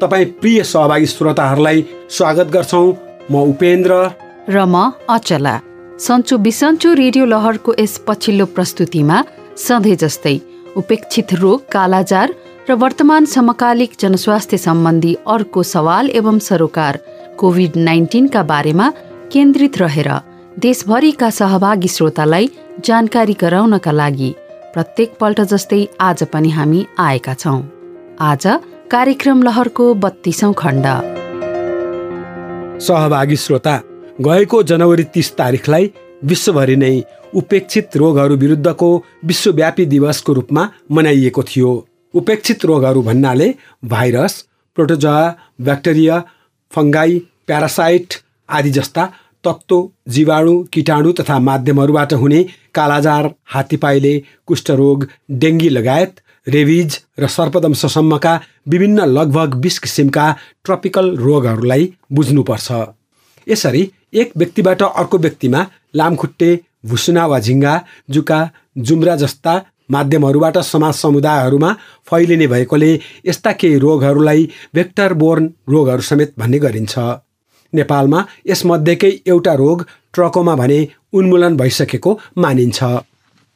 तपाईँ प्रिय सहभागी श्रोताहरूलाई स्वागत गर्छौँ। म उपेन्द्र। र म अचला। सन्चो बिसन्चो रेडियो लहरको यस पछिल्लो प्रस्तुतिमा सधैँ जस्तै उपेक्षित रोग कालाजार र वर्तमान समकालिक जनस्वास्थ्य सम्बन्धी अर्को सवाल एवं सरोकार कोभिड नाइन्टिनका बारेमा केन्द्रित रहेर देशभरिका सहभागी श्रोतालाई जानकारी गराउनका लागि प्रत्येक पल्ट जस्तै आज पनि हामी आएका छौँ। आज कार्यक्रम लहरको बत्तीसौँ खण्ड। सहभागी श्रोता गएको जनवरी तिस तारिकलाई विश्वभरि नै उपेक्षित रोगहरू विरुद्धको विश्वव्यापी दिवसको रूपमा मनाइएको थियो। उपेक्षित रोगहरू भन्नाले virus protozoa bacteria fungi parasite आदि जस्ता तत्त्व जीवाणु किटाणु तथा माध्यमहरूबाट हुने कालाजार हात्तीपाइले कुष्ठरोग डेङ्गी लगायत रेबिज र सर्पदंशसम्मका विभिन्न लगभग बिस किसिमका ट्रपिकल रोगहरूलाई बुझ्नुपर्छ। यसरी एक व्यक्तिबाट अर्को व्यक्तिमा लामखुट्टे भुसुना वा झिङ्गा जुका जुम्रा जस्ता माध्यमहरूबाट समाज समुदायहरूमा फैलिने भएकोले यस्ता केही रोगहरूलाई भेक्टर बोर्न रोगहरू समेत भन्ने गरिन्छ। नेपालमा यसमध्येकै एउटा रोग ट्रकोमा भने उन्मूलन भइसकेको मानिन्छ।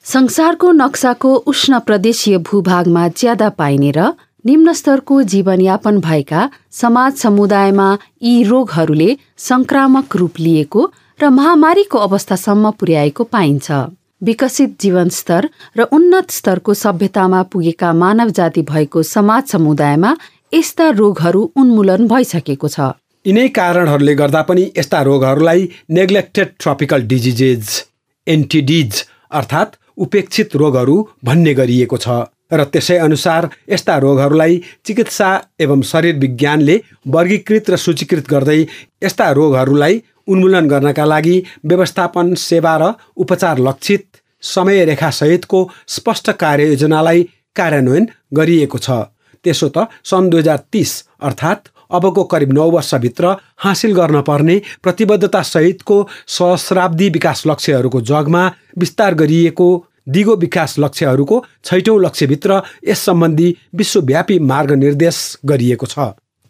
संसारको नक्साको उष्ण प्रदेशीय भूभागमा ज्यादा पाइने र निम्न स्तरको जीवनयापन भएका समाज समुदायमा यी रोगहरूले संक्रामक रूप लिएको र महामारीको अवस्थासम्म पुर्याएको पाइन्छ। विकसित जीवनस्तर र उन्नत स्तरको सभ्यतामा पुगेका मानव जाति भएको समाज समुदायमा यस्ता रोगहरू उन्मूलन भइसकेको छ। यिनै कारणहरूले गर्दा पनि यस्ता रोगहरूलाई नेग्लेक्टेड ट्रपिकल डिजिजेज एन्टिडिज अर्थात् उपेक्षित रोगहरू भन्ने गरिएको छ र त्यसै अनुसार यस्ता रोगहरूलाई चिकित्सा एवं शरीर विज्ञानले वर्गीकृत र सूचीकृत गर्दै यस्ता रोगहरूलाई उन्मूलन गर्नका लागि व्यवस्थापन सेवा र उपचार लक्षित समय रेखासहितको स्पष्ट कार्ययोजनालाई कार्यान्वयन गरिएको छ। त्यसो त सन् दुई हजार तिस अर्थात् अबको करिब नौ वर्षभित्र हासिल गर्न पर्ने प्रतिबद्धता सहितको सहस्राब्दी विकास लक्ष्यहरूको जगमा विस्तार गरिएको दिगो विकास लक्ष्यहरूको छैटौँ लक्ष्यभित्र यस सम्बन्धी विश्वव्यापी मार्ग निर्देश गरिएको छ।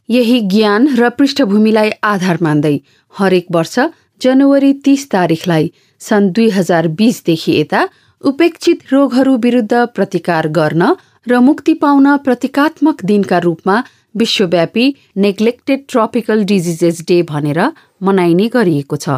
यही ज्ञान र पृष्ठभूमिलाई आधार मान्दै हरेक वर्ष जनवरी तीस तारिकलाई सन् दुई हजार बिसदेखि यता उपेक्षित रोगहरू विरुद्ध प्रतिकार गर्न र मुक्ति पाउन प्रतीकात्मक दिनका रूपमा विश्वव्यापी नेग्लेक्टेड ट्रपिकल डिजिजेस डे भनेर मनाइने गरिएको छ।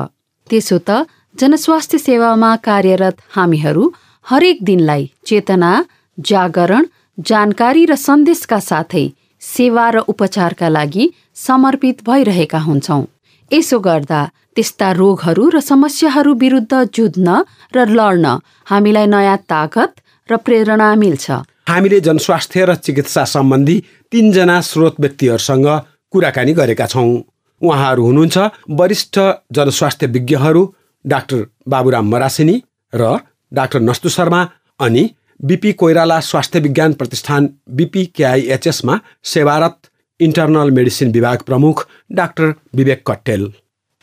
त्यसो त जनस्वास्थ्य सेवामा कार्यरत हामीहरू हरेक दिनलाई चेतना जागरण जानकारी र सन्देशका साथै सेवा र उपचारका लागि समर्पित भइरहेका हुन्छौँ। यसो गर्दा त्यस्ता रोगहरू र समस्याहरू विरुद्ध जुझ्न र लड्न हामीलाई नयाँ ताकत र प्रेरणा मिल्छ। हामीले जनस्वास्थ्य र चिकित्सा सम्बन्धी तिनजना स्रोत व्यक्तिहरूसँग कुराकानी गरेका छौँ। उहाँहरू हुनुहुन्छ वरिष्ठ जनस्वास्थ्य विज्ञहरू डाक्टर बाबुराम मरासिनी र डाक्टर नस्तु शर्मा अनि बिपी कोइराला स्वास्थ्य विज्ञान प्रतिष्ठान बिपिकेआइएचएसमा सेवारत इन्टरनल मेडिसिन विभाग प्रमुख डाक्टर विवेक कट्टेल।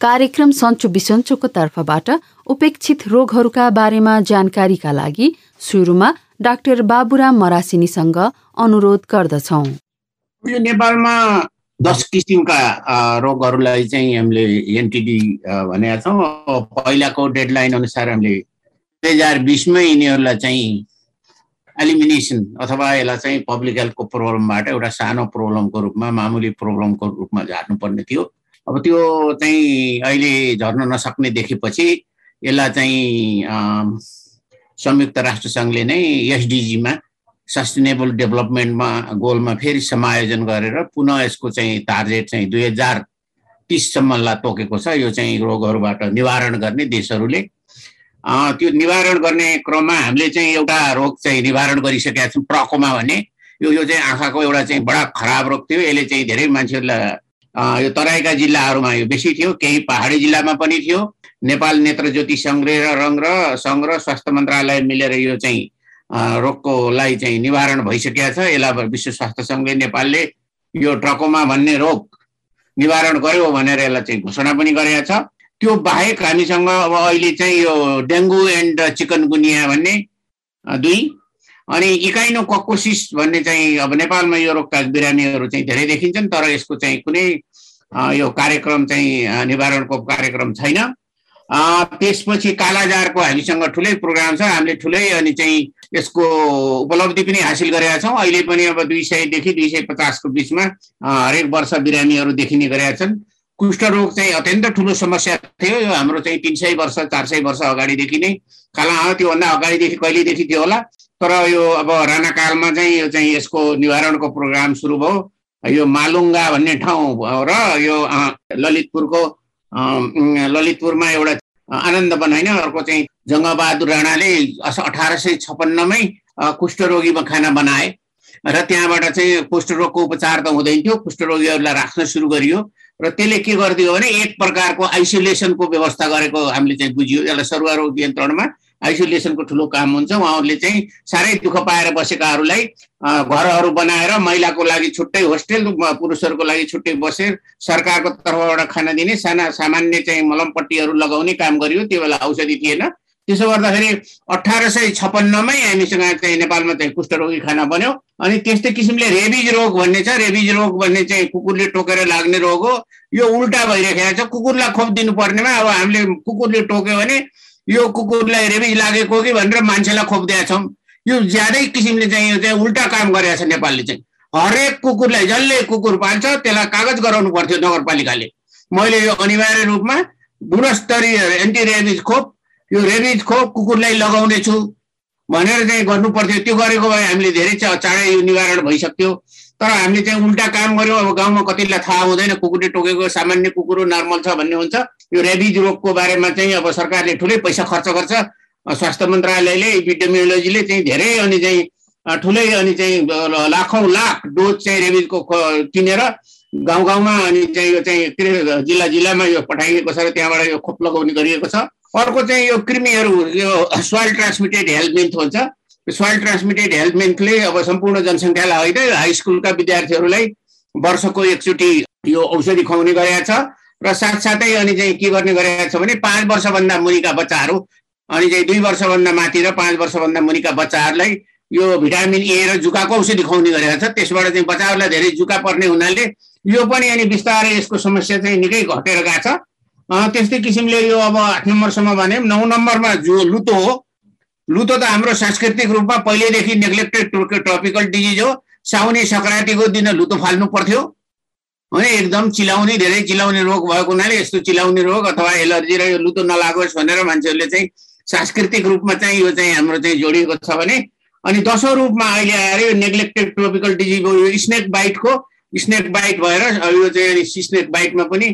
कार्यक्रम सन्चो बिसन्चोको तर्फबाट उपेक्षित रोगहरूका बारेमा जानकारीका लागि सुरुमा डाक्टर बाबुराम मरासिनीसँग अनुरोध गर्दछौँ। यो नेपालमा दस किसिमका रोगहरूलाई चाहिँ हामीले एनटिडी भनेका छौँ। पहिलाको डेडलाइन अनुसार हामीले दुई हजार बिसमै यिनीहरूलाई चाहिँ एलिमिनेसन अथवा यसलाई चाहिँ पब्लिक हेल्थको प्रब्लमबाट एउटा सानो प्रब्लमको रूपमा मामुली प्रब्लमको रूपमा झार्नुपर्ने थियो। अब त्यो चाहिँ अहिले झर्न नसक्ने देखेपछि यसलाई चाहिँ संयुक्त राष्ट्रसङ्घले नै एसडिजीमा सस्टेनेबल डेभलपमेन्टमा गोलमा फेरि समायोजन गरेर पुनः यसको चाहिँ टार्गेट चाहिँ दुई हजार तिससम्मलाई तोकेको छ। यो चाहिँ रोगहरूबाट निवारण गर्ने देशहरूले। त्यो निवारण गर्ने क्रममा हामीले चाहिँ एउटा रोग चाहिँ निवारण गरिसकेका छौँ ट्रकोमा भन्ने यो यो चाहिँ आँखाको एउटा चाहिँ बडा खराब रोग थियो। यसले चाहिँ धेरै मान्छेहरूलाई यो तराईका जिल्लाहरूमा यो बेसी थियो केही पहाडी जिल्लामा पनि थियो। नेपाल नेत्र ज्योति सङ्ग्रह र रङ र सङ्घ स्वास्थ्य मन्त्रालय मिलेर यो चाहिँ रोगकोलाई चाहिँ निवारण भइसकेका छ। यसलाई विश्व स्वास्थ्य सङ्घले नेपालले यो ट्रकोमा भन्ने रोग निवारण गर्यो भनेर यसलाई चाहिँ घोषणा पनि गरेका छ। त्यो बाहेक हामीसँग अब अहिले चाहिँ यो डेङ्गु एन्ड चिकनगुनिया भन्ने दुई अनि इकाइनो कक्कोसिस भन्ने चाहिँ अब नेपालमा यो रोगका बिरामीहरू चाहिँ धेरै देखिन्छन् तर यसको चाहिँ कुनै यो कार्यक्रम चाहिँ निवारणको कार्यक्रम छैन। त्यसपछि कालाजारको हामीसँग ठुलै प्रोग्राम छ। हामीले ठुलै अनि चाहिँ यसको उपलब्धि पनि हासिल गरेका छौँ। अहिले पनि अब दुई सयदेखि दुई सय पचासको बिचमा हरेक वर्ष बिरामीहरू देखिने गरेका छन्। कुष्ठरोग चाहिँ अत्यन्त ठुलो समस्या थियो। यो हाम्रो चाहिँ तिन सय वर्ष चार सय वर्ष अगाडिदेखि नै काला त्योभन्दा अगाडिदेखि कहिलेदेखि थियो होला। तर यो अब राणाकालमा चाहिँ यो चाहिँ यसको निवारणको प्रोग्राम सुरु भयो। यो मालुङ्गा भन्ने ठाउँ र यो ललितपुरको ललितपुरमा एउटा आनन्द बनाइन अर्को चाहिँ जङ्गबहादुर राणाले अठार सय छपन्नमै कुष्ठरोगीमा खाना बनाए र त्यहाँबाट चाहिँ कुष्ठरोगको उपचार त हुँदैन थियो। कुष्ठरोगीहरूलाई राख्न सुरु गरियो र त्यसले के गरिदियो भने एक प्रकारको आइसोलेसनको व्यवस्था गरेको हामीले चाहिँ बुझियो। यसलाई सरुवा नियन्त्रणमा आइसोलेसनको ठुलो काम हुन्छ। उहाँहरूले चाहिँ साह्रै दुःख पाएर बसेकाहरूलाई घरहरू बनाएर महिलाको लागि छुट्टै होस्टेल पुरुषहरूको लागि छुट्टै बसेर सरकारको तर्फबाट खाना दिने साना सामान्य चाहिँ मलमपट्टिहरू लगाउने काम गरियो। त्यो बेला औषधि थिएन। त्यसो गर्दाखेरि अठार सय छप्पन्नमै हामीसँग चाहिँ नेपालमा चाहिँ कुष्ठरोगी खाना बन्यो। अनि त्यस्तै किसिमले रेबिज रोग भन्ने छ। रेबिज रोग भन्ने चाहिँ कुकुरले टोकेर लाग्ने रोग हो। यो उल्टा भइरहेको छ। कुकुरलाई खोप दिनुपर्नेमा अब हामीले कुकुरले टोक्यो भने यो कुकुरलाई रेबिज लागेको कि भनेर मान्छेलाई खोपिदिएका छौँ। यो ज्यादै किसिमले चाहिँ यो चाहिँ उल्टा काम गरेको छ नेपालले चाहिँ। हरेक कुकुरलाई जसले कुकुर पाल्छ त्यसलाई कागज गराउनु पर्थ्यो नगरपालिकाले। मैले यो अनिवार्य रूपमा गुणस्तरीय एन्टी रेबिज खोप यो रेबिज खोप कुकुरलाई लगाउने छु भनेर चाहिँ गर्नु पर्थ्यो। त्यो गरेको भए हामीले धेरै चाँडै यो निवारण भइसक्थ्यो तर हामीले चाहिँ उल्टा काम गऱ्यौँ अब गाउँमा कतिलाई थाहा हुँदैन कुकुरले टोकेको सामान्य कुकुर नर्मल छ भन्ने हुन्छ। यो रेबिज रोगको बारेमा चाहिँ अब सरकारले ठुलै पैसा खर्च गर्छ। स्वास्थ्य मन्त्रालयले इपिडेमियोलोजीले चाहिँ धेरै अनि चाहिँ ठुलै अनि चाहिँ लाखौँ लाख डोज चाहिँ रेबिजको किनेर गाउँ गाउँमा अनि चाहिँ यो चाहिँ जिल्ला जिल्लामा यो पठाइएको छ र त्यहाँबाट यो खोप लगाउने गरिएको छ। अर्को चाहिँ यो कृमिहरू यो सोइल ट्रान्समिटेड हेल्थ मिन्थ हुन्छ। सोइल ट्रान्समिटेड हेल्थ मिन्थले अब सम्पूर्ण जनसङ्ख्यालाई होइन हाई स्कुलका विद्यार्थीहरूलाई वर्षको एकचोटि यो औषधि खुवाउने गरेका छ। र साथसाथै अनि चाहिँ के गर्ने गरेका छ भने पाँच वर्षभन्दा मुनिका बच्चाहरू अनि चाहिँ दुई वर्षभन्दा माथि र पाँच वर्षभन्दा मुनिका बच्चाहरूलाई यो भिटामिन ए र जुकाको औषधि खुवाउने गरेका छ। त्यसबाट चाहिँ बच्चाहरूलाई धेरै जुका पर्ने हुनाले यो पनि अनि बिस्तारै यसको समस्या चाहिँ निकै घटेर गएको छ। त्यस्तै किसिमले यो अब आठ नम्बरसम्म भने नौ नम्बरमा जो लुतो हो लुतो त हाम्रो सांस्कृतिक रूपमा पहिल्यैदेखि नेग्लेक्टेड ट्रपिकल डिजिज हो। साउने सङ्क्रान्तिको दिन लुतो फाल्नु पर्थ्यो। है एकदम चिलाउने धेरै चिलाउने रोग भएको हुनाले यस्तो चिलाउने रोग अथवा एलर्जी र यो लुतो नलागोस् भनेर मान्छेहरूले चाहिँ सांस्कृतिक रूपमा चाहिँ यो चाहिँ हाम्रो चाहिँ जोडिएको छ भने अनि दसौँ रूपमा अहिले आएर यो नेग्लेक्टेड ट्रोपिकल डिजिज यो स्नेक बाइटको स्नेक बाइट भएर यो चाहिँ स्नेक बाइटमा पनि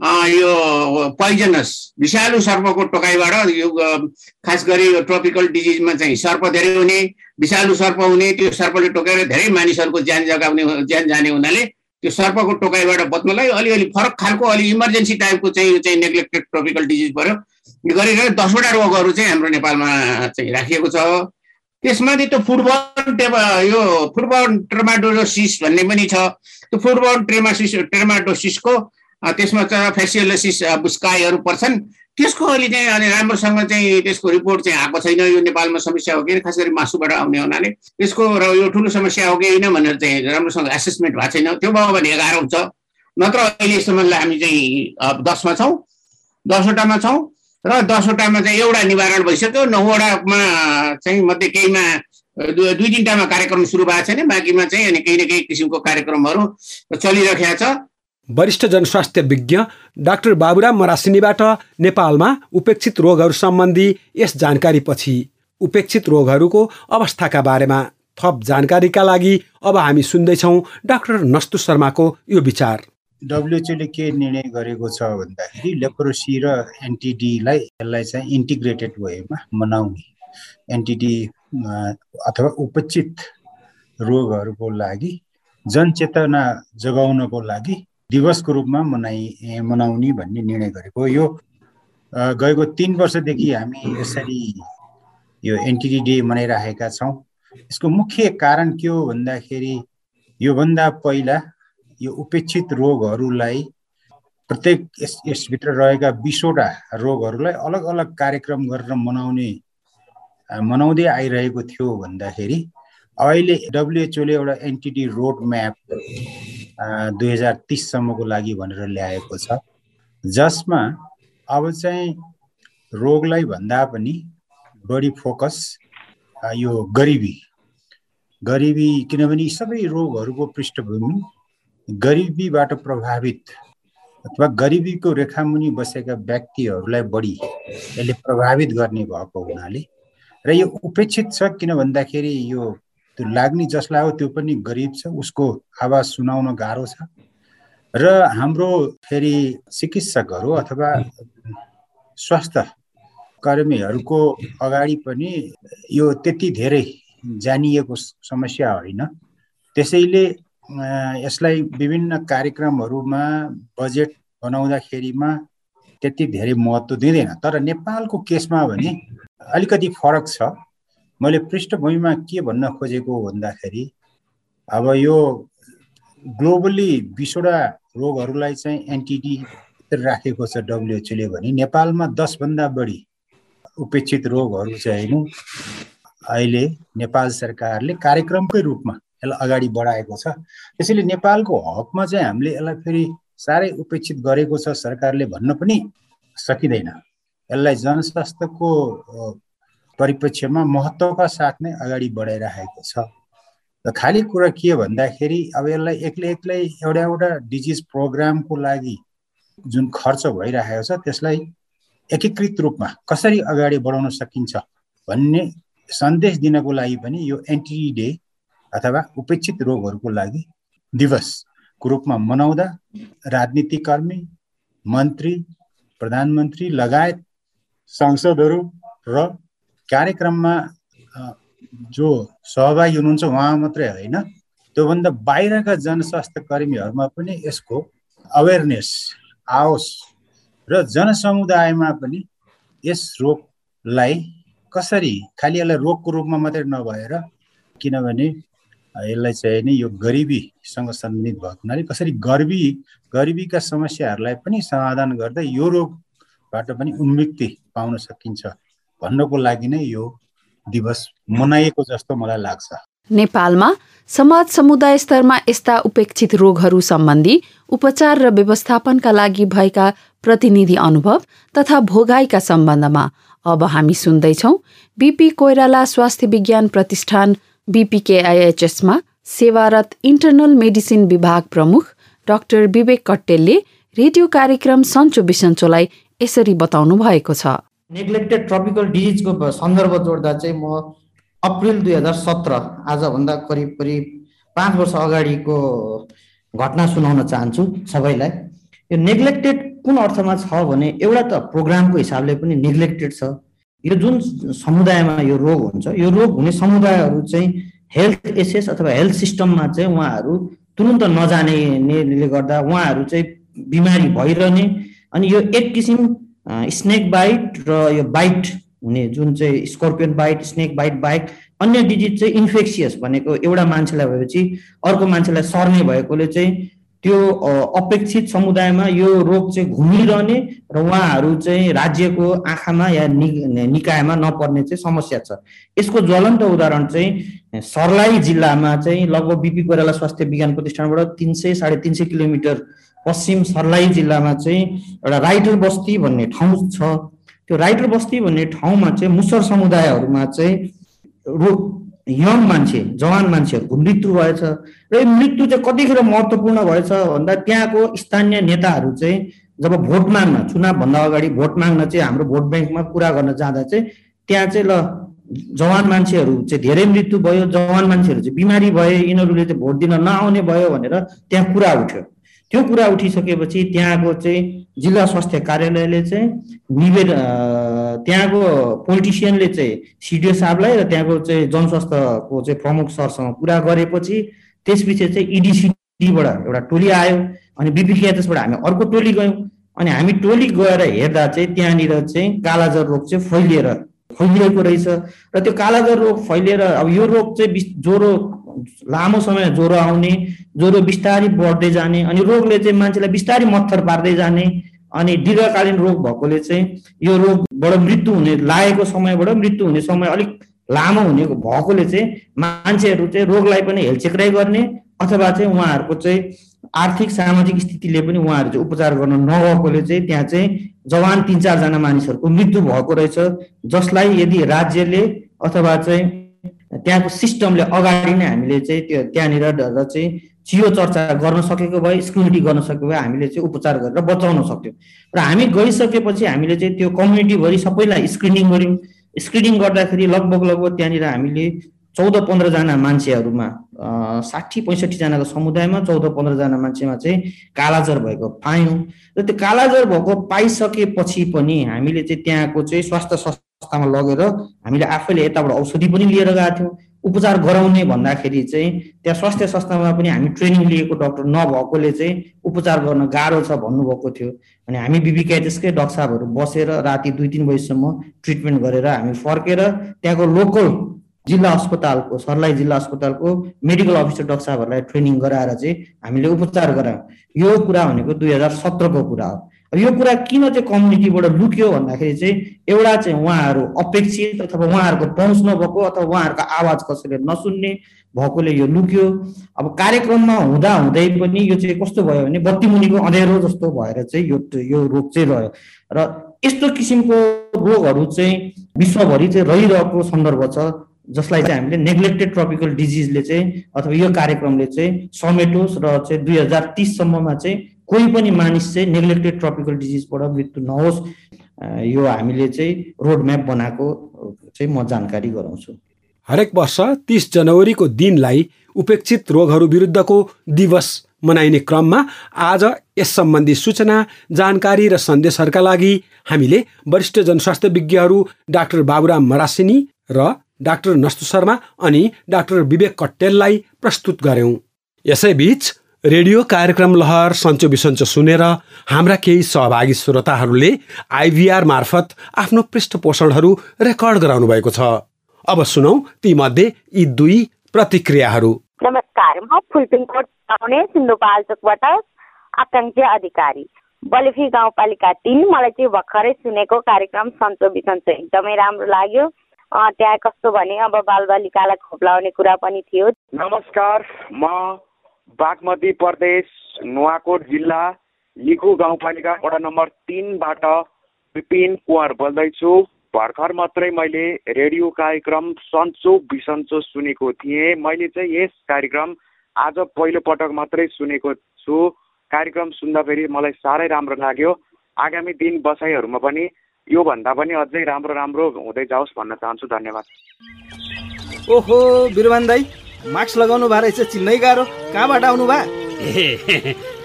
यो पोइजनस विषालु सर्पको टोकाइबाट यो खास गरी यो ट्रोपिकल डिजिजमा चाहिँ सर्प धेरै हुने विषालु सर्प हुने त्यो सर्पले टोकेर धेरै मानिसहरूको ज्यान जगाउने ज्यान जाने हुनाले त्यो सर्पको टोकाइबाट बच्नलाई अलिअलि फरक खालको अलि इमर्जेन्सी टाइपको चाहिँ यो चाहिँ नेग्लेक्टेड ट्रोपिकल डिजिज पऱ्यो गरेर दसवटा रोगहरू चाहिँ हाम्रो नेपालमा चाहिँ राखिएको छ। त्यसमाथि त्यो फुटबल टेबा यो फुटबल ट्रेमाडोसिस भन्ने पनि छ। त्यो फुटबल ट्रेमासिस ट्रेमाडोसिसको त्यसमा चाहिँ फेसियोलोसिस बुस्काइहरू पर्छन्। त्यसको अहिले चाहिँ अनि राम्रोसँग चाहिँ त्यसको रिपोर्ट चाहिँ आएको छैन। यो नेपालमा समस्या हो कि खास गरी मासुबाट आउने हुनाले। यसको र यो ठुलो समस्या हो कि होइन भनेर चाहिँ राम्रोसँग एसेसमेन्ट भएको छैन। त्यो भयो भने एघार हुन्छ। नत्र अहिलेसम्मलाई हामी चाहिँ दसमा छौँ। दसवटामा छौँ। र दसवटामा चाहिँ एउटा निवारण भइसक्यो। नौवटामा चाहिँ मध्ये केहीमा दुई तिनवटामा कार्यक्रम सुरु भएको छैन। बाँकीमा चाहिँ अनि केही न केही किसिमको कार्यक्रमहरू चलिरहेको छ। वरिष्ठ जनस्वास्थ्य विज्ञ डाक्टर बाबुराम मरासिनीबाट नेपालमा उपेक्षित रोगहरू सम्बन्धी यस जानकारीपछि उपेक्षित रोगहरूको अवस्थाका बारेमा थप जानकारीका लागि अब हामी सुन्दैछौँ डाक्टर नस्तु शर्माको यो विचार। डब्लुएचओले के निर्णय गरेको छ भन्दाखेरि लेप्रोसी र एनटिडीलाई यसलाई चाहिँ इन्टिग्रेटेड वेमा मनाउने। एनटिडी अथवा उपेक्षित रोगहरूको लागि जनचेतना जगाउनको लागि दिवसको रूपमा मनाइ मनाउने भन्ने निर्णय गरेको यो गएको तिन वर्षदेखि हामी यसरी यो एनटिडी डे मनाइरहेका छौँ। यसको मुख्य कारण के हो भन्दाखेरि योभन्दा पहिला यो उपेक्षित रोगहरूलाई प्रत्येक यस यसभित्र रहेका बिसवटा रोगहरूलाई अलग अलग कार्यक्रम गरेर मनाउने मनाउँदै आइरहेको थियो भन्दाखेरि अहिले डब्लुएचओले एउटा एनटिडी रोड म्याप दुई हजार तिससम्मको लागि भनेर ल्याएको छ। जसमा अब चाहिँ रोगलाई भन्दा पनि बढी फोकस यो गरिबी गरिबी किनभने सबै रोगहरूको पृष्ठभूमि गरिबीबाट प्रभावित अथवा गरिबीको रेखामुनि बसेका व्यक्तिहरूलाई बढी यसले प्रभावित गर्ने भएको हुनाले र यो उपेक्षित छ किन भन्दाखेरि यो त्यो लाग्ने जसलाई हो त्यो पनि गरिब छ उसको आवाज सुनाउन गाह्रो छ। र हाम्रो फेरि चिकित्सकहरू अथवा स्वास्थ्य कर्मीहरूको अगाडि पनि यो त्यति धेरै जानिएको समस्या होइन। त्यसैले यसलाई विभिन्न कार्यक्रमहरूमा बजेट बनाउँदाखेरिमा त्यति धेरै महत्त्व दिँदैन। तर नेपालको केसमा भने अलिकति फरक छ। मैले पृष्ठभूमिमा के भन्न खोजेको भन्दाखेरि अब यो ग्लोबली बिसवटा रोगहरूलाई चाहिँ एनटिडी राखेको छ डब्लुएचओले भने नेपालमा दसभन्दा बढी उपेक्षित रोगहरू चाहिँ होइन अहिले नेपाल सरकारले कार्यक्रमकै रूपमा यसलाई अगाडि बढाएको छ। त्यसैले नेपालको हकमा चाहिँ हामीले यसलाई फेरि साह्रै उपेक्षित गरेको छ सरकारले भन्न पनि सकिँदैन। यसलाई जनस्वास्थ्यको परिप्रेक्ष्यमा महत्त्वका साथ नै अगाडि बढाइरहेको छ। र खालि कुरा के भन्दाखेरि अब यसलाई एक्लै एक्लै एउटा एउटा डिजिज प्रोग्रामको लागि जुन खर्च भइरहेको छ त्यसलाई एकीकृत रूपमा कसरी अगाडि बढाउन सकिन्छ भन्ने सन्देश दिनको लागि पनि यो एन्टी डे अथवा उपेक्षित रोगहरूको लागि दिवसको रूपमा मनाउँदा राजनीतिक कर्मी मन्त्री प्रधानमन्त्री लगायत सांसदहरू र कार्यक्रममा जो सहभागी हुनुहुन्छ उहाँ मात्रै होइन त्योभन्दा बाहिरका जनस्वास्थ्य कर्मीहरूमा पनि यसको अवेरनेस आओस् र जनसमुदायमा पनि यस रोगलाई कसरी खालि यसलाई रोगको रूपमा मात्रै नभएर किनभने यसलाई चाहिँ नि यो गरिबीसँग सम्बन्धित भएको हुनाले कसरी गरिबी गरिबीका समस्याहरूलाई पनि समाधान गर्दै यो रोगबाट पनि उन्मुक्ति पाउन सकिन्छ। भन्नको लागि नै यो दिवस मनाइएको जस्तो मलाई लाग्छ। नेपालमा समाज समुदाय स्तरमा यस्ता उपेक्षित रोगहरू सम्बन्धी उपचार र व्यवस्थापनका लागि भएका प्रतिनिधि अनुभव तथा भोगाईका सम्बन्धमा अब हामी सुन्दैछौ बिपी कोइराला स्वास्थ्य विज्ञान प्रतिष्ठान बिपिकेआइएचएसमा सेवारत इन्टरनल मेडिसिन विभाग प्रमुख डाक्टर विवेक कट्टेलले रेडियो कार्यक्रम सन्चो बिसन्चोलाई यसरी बताउनु भएको छ। नेग्लेक्टेड ट्रपिकल डिजिजको सन्दर्भ जोड्दा चाहिँ म अप्रिल दुई हजार सत्र आजभन्दा करिब करिब पाँच वर्ष अगाडिको घटना सुनाउन चाहन्छु सबैलाई। यो नेग्लेक्टेड कुन अर्थमा छ भने एउटा त प्रोग्रामको हिसाबले पनि नेग्लेक्टेड छ। यो जुन समुदायमा यो रोग हुन्छ यो रोग हुने समुदायहरू चाहिँ हेल्थ एसेस अथवा हेल्थ सिस्टममा चाहिँ उहाँहरू तुरुन्त नजानेले गर्दा उहाँहरू चाहिँ बिमारी भइरहने अनि यो एक किसिम स्नेक बाइट र यो बाइट हुने जुन चाहिँ scorpion bite snake bite bite अन्य डिजिज चाहिँ इन्फेक्सियस भनेको एउटा मान्छेलाई भएपछि अर्को मान्छेलाई सर्ने भएकोले चाहिँ त्यो अपेक्षित समुदायमा यो रोग चाहिँ घुमिरहने र उहाँहरू चाहिँ राज्यको आँखामा या निकायमा नपर्ने चाहिँ समस्या छ। यसको ज्वलन्त उदाहरण चाहिँ सर्लाही जिल्लामा चाहिँ लगभग बिपी कोइराला स्वास्थ्य विज्ञान प्रतिष्ठानबाट तिन सय साढे तिन सय किलोमिटर पश्चिम सर्लाही जिल्लामा चाहिँ एउटा राइटर बस्ती भन्ने ठाउँ छ। त्यो राइटर बस्ती भन्ने ठाउँमा चाहिँ मुसर समुदायहरूमा चाहिँ रो यङ मान्छे जवान मान्छेहरूको मृत्यु भएछ। र यो मृत्यु चाहिँ कतिखेर महत्त्वपूर्ण भएछ भन्दा त्यहाँको स्थानीय नेताहरू चाहिँ जब भोट माग्न चुनावभन्दा अगाडि भोट माग्न चाहिँ हाम्रो भोट ब्याङ्कमा कुरा गर्न जाँदा चाहिँ त्यहाँ चाहिँ ल जवान मान्छेहरू चाहिँ धेरै मृत्यु भयो जवान मान्छेहरू चाहिँ बिमारी भए यिनीहरूले चाहिँ भोट दिन नआउने भयो भनेर त्यहाँ कुरा उठ्यो। त्यो कुरा उठिसकेपछि त्यहाँको चाहिँ जिल्ला स्वास्थ्य कार्यालयले चाहिँ निवेद त्यहाँको पोलिटिसियनले चाहिँ सिडिओ साहबलाई र त्यहाँको चाहिँ जनस्वास्थ्यको चाहिँ प्रमुख सरसँग कुरा गरेपछि त्यसपछि चाहिँ इडिसिडीबाट एउटा टोली आयो अनि बिपिकेएचएसबाट हामी अर्को टोली गयौँ। अनि हामी टोली गएर हेर्दा चाहिँ त्यहाँनिर चाहिँ कालाजर रोग चाहिँ फैलिएर फैलिएको रहेछ। र त्यो कालाजर रोग फैलिएर अब यो रोग चाहिँ ज्वरो लामो समय ज्वरो आउने ज्वरो बिस्तारै बढ्दै जाने अनि रोगले चाहिँ मान्छेलाई बिस्तारै मत्थर पार्दै जाने अनि दीर्घकालीन रोग भएकोले चाहिँ यो रोगबाट मृत्यु हुने लागेको समयबाट मृत्यु हुने समय अलिक लामो हुने भएकोले चाहिँ मान्छेहरू चाहिँ रोगलाई पनि हेलचेक्राइ गर्ने अथवा चाहिँ उहाँहरूको चाहिँ आर्थिक सामाजिक स्थितिले पनि उहाँहरू चाहिँ उपचार गर्न नगएकोले चाहिँ त्यहाँ चाहिँ जवान तिन चारजना मानिसहरूको मृत्यु भएको रहेछ जसलाई यदि राज्यले अथवा चाहिँ त्यहाँको सिस्टमले अगाडि नै हामीले चाहिँ त्यो त्यहाँनिर चाहिँ चियो चर्चा गर्न सकेको भए स्क्रुनिटी गर्न सकेको भए हामीले चाहिँ उपचार गरेर बचाउन सक्थ्यौँ। र हामी गइसकेपछि हामीले चाहिँ त्यो कम्युनिटीभरि सबैलाई स्क्रिनिङ गऱ्यौँ। स्क्रिनिङ गर्दाखेरि लगभग लगभग त्यहाँनिर हामीले चौध पन्ध्रजना मान्छेहरूमा साठी पैँसठीजनाको समुदायमा चौध पन्ध्रजना मान्छेमा चाहिँ कालाजर भएको पायौँ र त्यो कालाजर भएको पाइसकेपछि पनि हामीले चाहिँ त्यहाँको चाहिँ स्वास्थ्य संस्थामा लगेर हामीले आफैले यताबाट औषधि पनि लिएर गएको थियौँ। उपचार गराउने भन्दाखेरि चाहिँ त्यहाँ स्वास्थ्य संस्थामा पनि हामी ट्रेनिङ लिएको डक्टर नभएकोले चाहिँ उपचार गर्न गाह्रो छ भन्नुभएको थियो। अनि हामी बिबिक्याटिसकै डक्टर साहबहरू बसेर राति दुई तिन बजीसम्म ट्रिटमेन्ट गरेर हामी फर्केर त्यहाँको लोकल जिल्ला अस्पतालको सर्लाही जिल्ला अस्पतालको मेडिकल अफिसर डक्टर साहबहरूलाई ट्रेनिङ गराएर चाहिँ हामीले उपचार गरायौँ। यो कुरा भनेको दुई हजार सत्रको कुरा हो। यो कुरा किन चाहिँ कम्युनिटीबाट लुक्यो भन्दाखेरि चाहिँ एउटा चाहिँ उहाँहरू अपेक्षित अथवा उहाँहरूको पहुँच नभएको अथवा उहाँहरूको आवाज कसैले नसुन्ने भएकोले यो लुक्यो। अब कार्यक्रममा हुँदा हुँदै पनि यो चाहिँ कस्तो भयो भने बत्ती मुनिको अँध्यारो जस्तो भएर चाहिँ यो यो रोग चाहिँ रह्यो। र यस्तो किसिमको रोगहरू चाहिँ विश्वभरि चाहिँ रहिरहेको सन्दर्भ छ। जसलाई चाहिँ हामीले नेग्लेक्टेड ट्रपिकल डिजिजले चाहिँ अथवा यो कार्यक्रमले चाहिँ समेटोस् र चाहिँ दुई हजार तिससम्ममा चाहिँ कोही पनि मानिस चाहिँ नेग्लेक्टेड ट्रपिकल डिजिजबाट मृत्यु नहोस् यो हामीले चाहिँ रोडम्याप बनाएको चाहिँ म जानकारी गराउँछु। हरेक वर्ष तिस जनवरीको दिनलाई उपेक्षित रोगहरू विरुद्धको दिवस मनाइने क्रममा आज यस सम्बन्धी सूचना जानकारी र सन्देशहरूका लागि हामीले वरिष्ठ जनस्वास्थ्य विज्ञहरू डाक्टर बाबुराम मरासिनी र डाक्टर नस्तु शर्मा अनि डाक्टर विवेक कट्टेललाई प्रस्तुत गर्यौं। यसैबीच रेडियो कार्यक्रम लहर सन्चो बिसन्चो सुनेर हाम्रा केही सहभागी श्रोताहरूले आइभीआर मार्फत आफ्नो पृष्ठपोषणहरू रेकर्ड गराउनु भएको छ। अब सुनौ ती मध्ये यी दुई प्रतिक्रियाहरू। नमस्कार म फुलपिङकोट आउने सिन्धुपाल्चोकबाट आकाङ्क्षा अधिकारी। बलेफी गाउँपालिका तिन मलाई चाहिँ भर्खरै सुनेको कार्यक्रम सन्चो बिसन्चो एकदमै राम्रो लाग्यो। त्यहाँ कस्तो भने अब बालबालिकालाई खोप लाउने कुरा पनि थियो। नमस्कार म बागमती प्रदेश नुवाकोट जिल्ला लिखु गाउँपालिका वडा नम्बर तिनबाट विपिन कुँवर बोल्दैछु। भर्खर मात्रै मैले रेडियो कार्यक्रम सन्चो बिसन्चो सुनेको थिएँ। मैले चाहिँ यस कार्यक्रम आज पहिलो पटक मात्रै सुनेको छु। कार्यक्रम सुन्दाखेरि मलाई साह्रै राम्रो लाग्यो। आगामी दिन बसाइहरूमा पनि योभन्दा पनि अझै राम्रो राम्रो हुँदै जाओस् भन्न चाहन्छु धन्यवाद। ओहो बिरुवान दाई मास्क लगाउनु भए रहेछ चिन्नै गाह्रो। कहाँबाट आउनु भए?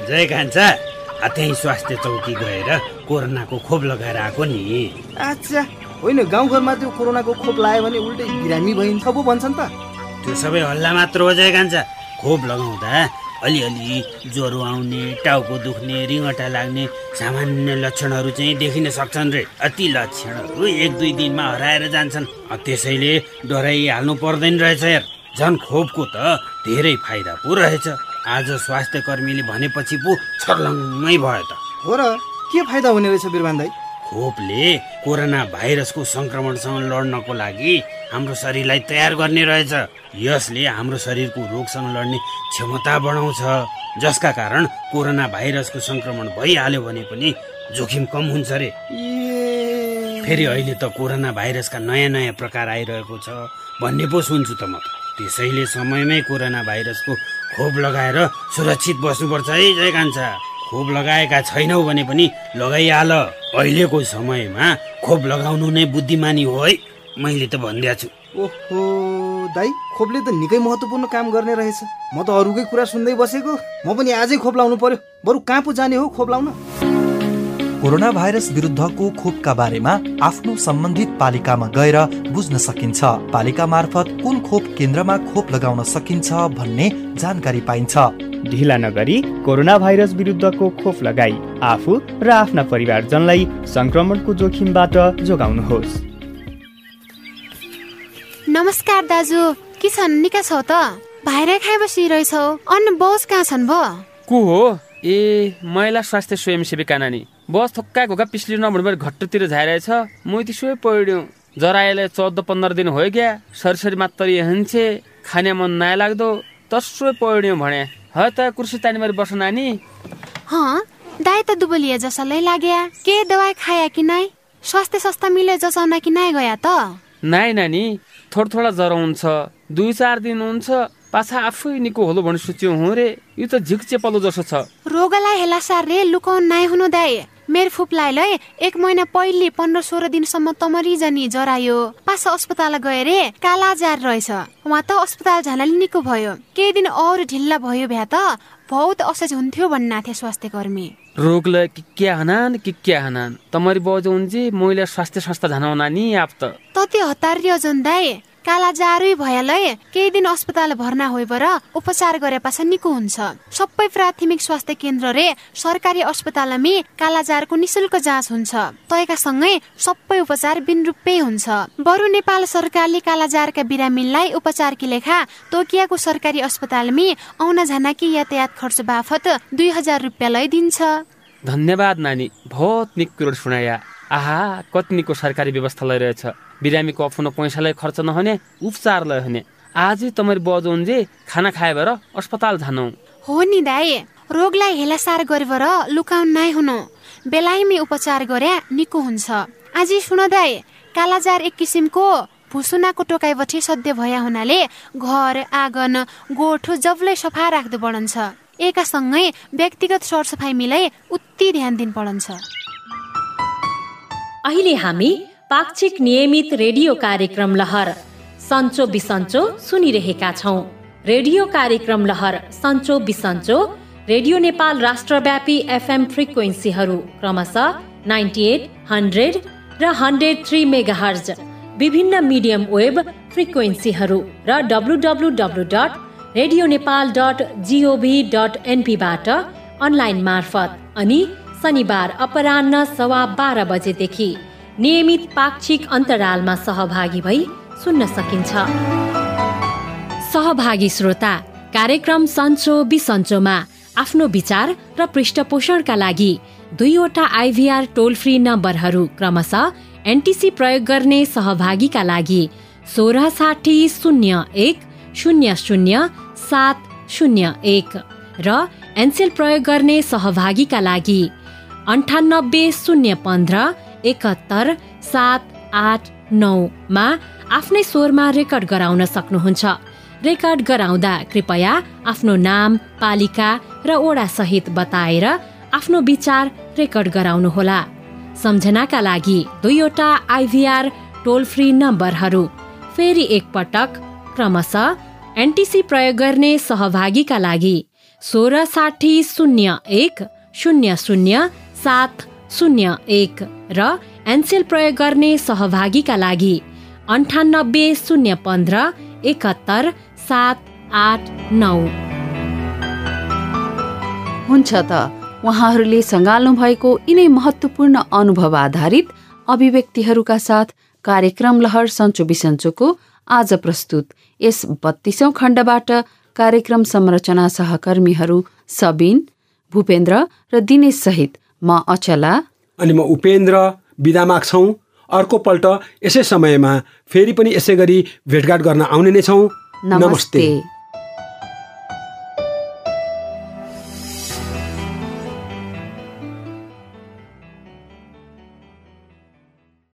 जय कान्छा। त्यही स्वास्थ्य चौकी गएर कोरोनाको खोप लगाएर आएको नि। अच्छा होइन गाउँघरमा त्यो कोरोनाको खोप लगायो भने उल्टै बिरामी भइन्छ पो भन्छन् त। त्यो सबै हल्ला मात्र हो जय कान्छा। खोप लगाउँदा अलिअलि ज्वरो आउने टाउको दुख्ने रिङटा लाग्ने सामान्य लक्षणहरू चाहिँ देखिन सक्छन् रे। ती लक्षणहरू एक दुई दिनमा हराएर जान्छन्। त्यसैले डराइहाल्नु पर्दैन रहेछ यार। झन् खोपको त धेरै फाइदा पो रहेछ। आज स्वास्थ्य कर्मीले भनेपछि पो छर्लङ्गै भयो त। हो र के फाइदा हुने रहेछ बिरबान खोपले कोरोना भाइरसको सङ्क्रमणसँग लड्नको लागि हाम्रो शरीरलाई तयार गर्ने रहेछ। यसले हाम्रो शरीरको रोगसँग लड्ने क्षमता बढाउँछ। जसका कारण कोरोना भाइरसको सङ्क्रमण भइहाल्यो भने पनि जोखिम कम हुन्छ रे। फेरि अहिले त कोरोना भाइरसका नयाँ नयाँ प्रकार आइरहेको छ भन्ने पो सुन्छु त म त। त्यसैले समयमै कोरोना भाइरसको खोप लगाएर सुरक्षित बस्नुपर्छ है जय कान्छा खोप लगाएका छैनौ भने पनि लगाइहाल। अहिलेको समयमा खोप लगाउनु नै बुद्धिमानी हो है। मैले त भनिदिएको छु। ओहो दाई खोपले त निकै महत्त्वपूर्ण काम गर्ने रहेछ। म त अरूकै कुरा सुन्दै बसेको। म पनि आजै खोप लाउनु पर्यो। बरु कहाँ पो जाने हो खोप लाउन? कोरोना भाइरस विरुद्धको खोपका बारेमा आफ्नो सम्बन्धित पालिकामा गएर बुझ्न सकिन्छ। पालिका मार्फत कुन खोप केन्द्रमा खोप लगाउन सकिन्छ भन्ने जानकारी पाइन्छ। ढिला नगरी कोरोना भाइरस विरुद्धको खोप लगाई आफू र आफ्ना परिवारजनलाई संक्रमणको जोखिमबाट जोगाउनुहोस्। नमस्कार दाजु के छन्? निका छौ त? भाइरा खाइ बसिरहेछौ अन्न बस कहाँ छन् भो? को हो? ए महिला स्वास्थ्य स्वयंसेविका नानी। बस थोक्का घोका पिछली नभन्नु घट्टोतिर झाइरहेछ। म त्यसो पढ्यौँ जराएलाई चौध पन्ध्र दिन हो क्या? सरसरी मात्र हन्छे खाने मन नयाँ लाग्दो तसो पढ्यौँ भने। है त कुर्सी तानीमारी बस नानी। हँ दाइ त दुबलिया जसलाई लाग्या। के दवाई खाया कि नाइ? स्वास्थ्य सस्ता मिले जसाउन कि नाइ गया त? नाइ नानी थोडा थोडा ज्वरो हुन्छ। दुई चार दिन हुन्छ। पाछा आफै निको होलो भने सोच्यो हो रे। यो त झिक चेपलो जसो छ। रोगलाई हेला सार रे लुकाउन नाइ हुनु दाइ। मेरो फुप्लाइलाई एक महिना पहिले पन्ध्र सोह्र दिनसम्म तमरी जनी जरायो। पास अस्पताल गए रे कालाजार रहेछ। उहाँ त अस्पताल झानाले निको भयो। केही दिन अरू ढिल्ला भयो भ्या त। बहुत असहज हुन्थ्यो भन्ना थिए स्वास्थ्य कर्मी रोगलाई कि क्या हनान कि क्या हनान? तमरी बजो महिला स्वास्थ्य संस्था झानाउना नि आप त। तति हतार जन दाइ काला जारै भयालै केही दिन अस्पताल भर्ना होइबर उपचार गरे पाछ निको हुन्छ। सबै प्राथमिक स्वास्थ्य केन्द्र रे सरकारी अस्पतालमा कालाजारको निशुल्क जाँच हुन्छ। तयका सँगै सबै उपचार बिन रूपै हुन्छ। बरु नेपाल सरकारले कालाजारका बिरामीलाई उपचार कि लेखा तोकियाको सरकारी अस्पतालमा आउन कि यातायात खर्च बाफत दुई हजार रुपियाँ दिन्छ धन्यवाद नानी बहुत निक कुरो सुनाया। आहा कतिको सरकारी व्यवस्था लैरहेछ। बिरामीको अफुनो पैसालाई खर्च नहुने उपचारलाई हुने। आज तमरी बजोन्जे खाना खाए भएर अस्पताल जानु हो नि दाई रोगलाई हेलासार गरेर लुकाउन नाइ हुनु। बेलायमी उपचार गरे निको हुन्छ। आज सुन दाई कालाजार एक किसिमको भुसुनाको टोकाइबटी सध्य भया हुनाले घर आँगन गोठो जबले सफा राख्दो पढन्छ एकासँगै व्यक्तिगत सरसफाइ मिलाई उति ध्यान दिन पढन्छ। अहिले हामी पाक्षिक नियमित रेडियो कार्यक्रम लहर। सन्चो बिसन्चो सुनिरहेका छौँ। रेडियो कार्यक्रम लहर सन्चो बिसन्चो रेडियो नेपाल राष्ट्रव्यापी एफएम फ्रिक्वेन्सीहरू क्रमशः नाइन्टी एट हन्ड्रेड र हन्ड्रेड थ्री मेगाहर्ज। विभिन्न मिडियम वेब फ्रिक्वेन्सीहरू र W W W dot radio Nepal dot gov dot एनपीबाट online मार्फत अनि शनिबार अपरान्न सवा बाह्र बजेदेखि। नियमित पाक्षिक अन्तरालमा सहभागी भई सुन्न सकिन्छ। सहभागी श्रोता कार्यक्रम सन्चो बिसन्चोमा आफ्नो विचार र पृष्ठपोषणका लागि दुईवटा आइभीआर टोल फ्री नम्बरहरू क्रमशः एनटिसी प्रयोग गर्ने सहभागीका लागि सोह्र साठी शून्य एक शून्य शून्य सात शून्य एक र एनसेल प्रयोग गर्ने सहभागीका लागि अन्ठानब्बे शून्य पन्ध्र एकहत्तर सात आठ नौमा आफ्नै स्वरमा रेकर्ड गराउन सक्नुहुन्छ। रेकर्ड गराउँदा कृपया आफ्नो नाम पालिका र ओडा सहित बताएर आफ्नो विचार रेकर्ड गराउनुहोला। सम्झनाका लागि दुईवटा आइभीआर टोल फ्री नम्बरहरू फेरि एकपटक क्रमशः एनटिसी प्रयोग गर्ने सहभागीका लागि सोह्र साठी शून्य एक शून्य शून्य सात शून्य एक र एनसेल प्रयोग गर्ने सहभागीका लागि अन्ठानब्बे शून्य पन्ध्र एकहत्तर सात आठ नौ। हुन्छ त उहाँहरूले सङ्घाल्नु भएको यिनै महत्त्वपूर्ण अनुभव आधारित अभिव्यक्तिहरूका साथ कार्यक्रम लहर सन्चो बिसन्चोको आज प्रस्तुत। यस बत्तीसौँ खण्डबाट कार्यक्रम संरचना सहकर्मीहरू सबिन भूपेन्द्र र दिनेश सहित म अचला। अनि म उपेन्द्र बिदा माग्छौँ अर्कोपल्ट यसै समयमा फेरि पनि यसै गरी भेटघाट गर्न आउने नै छौँ। नमस्ते, नमस्ते।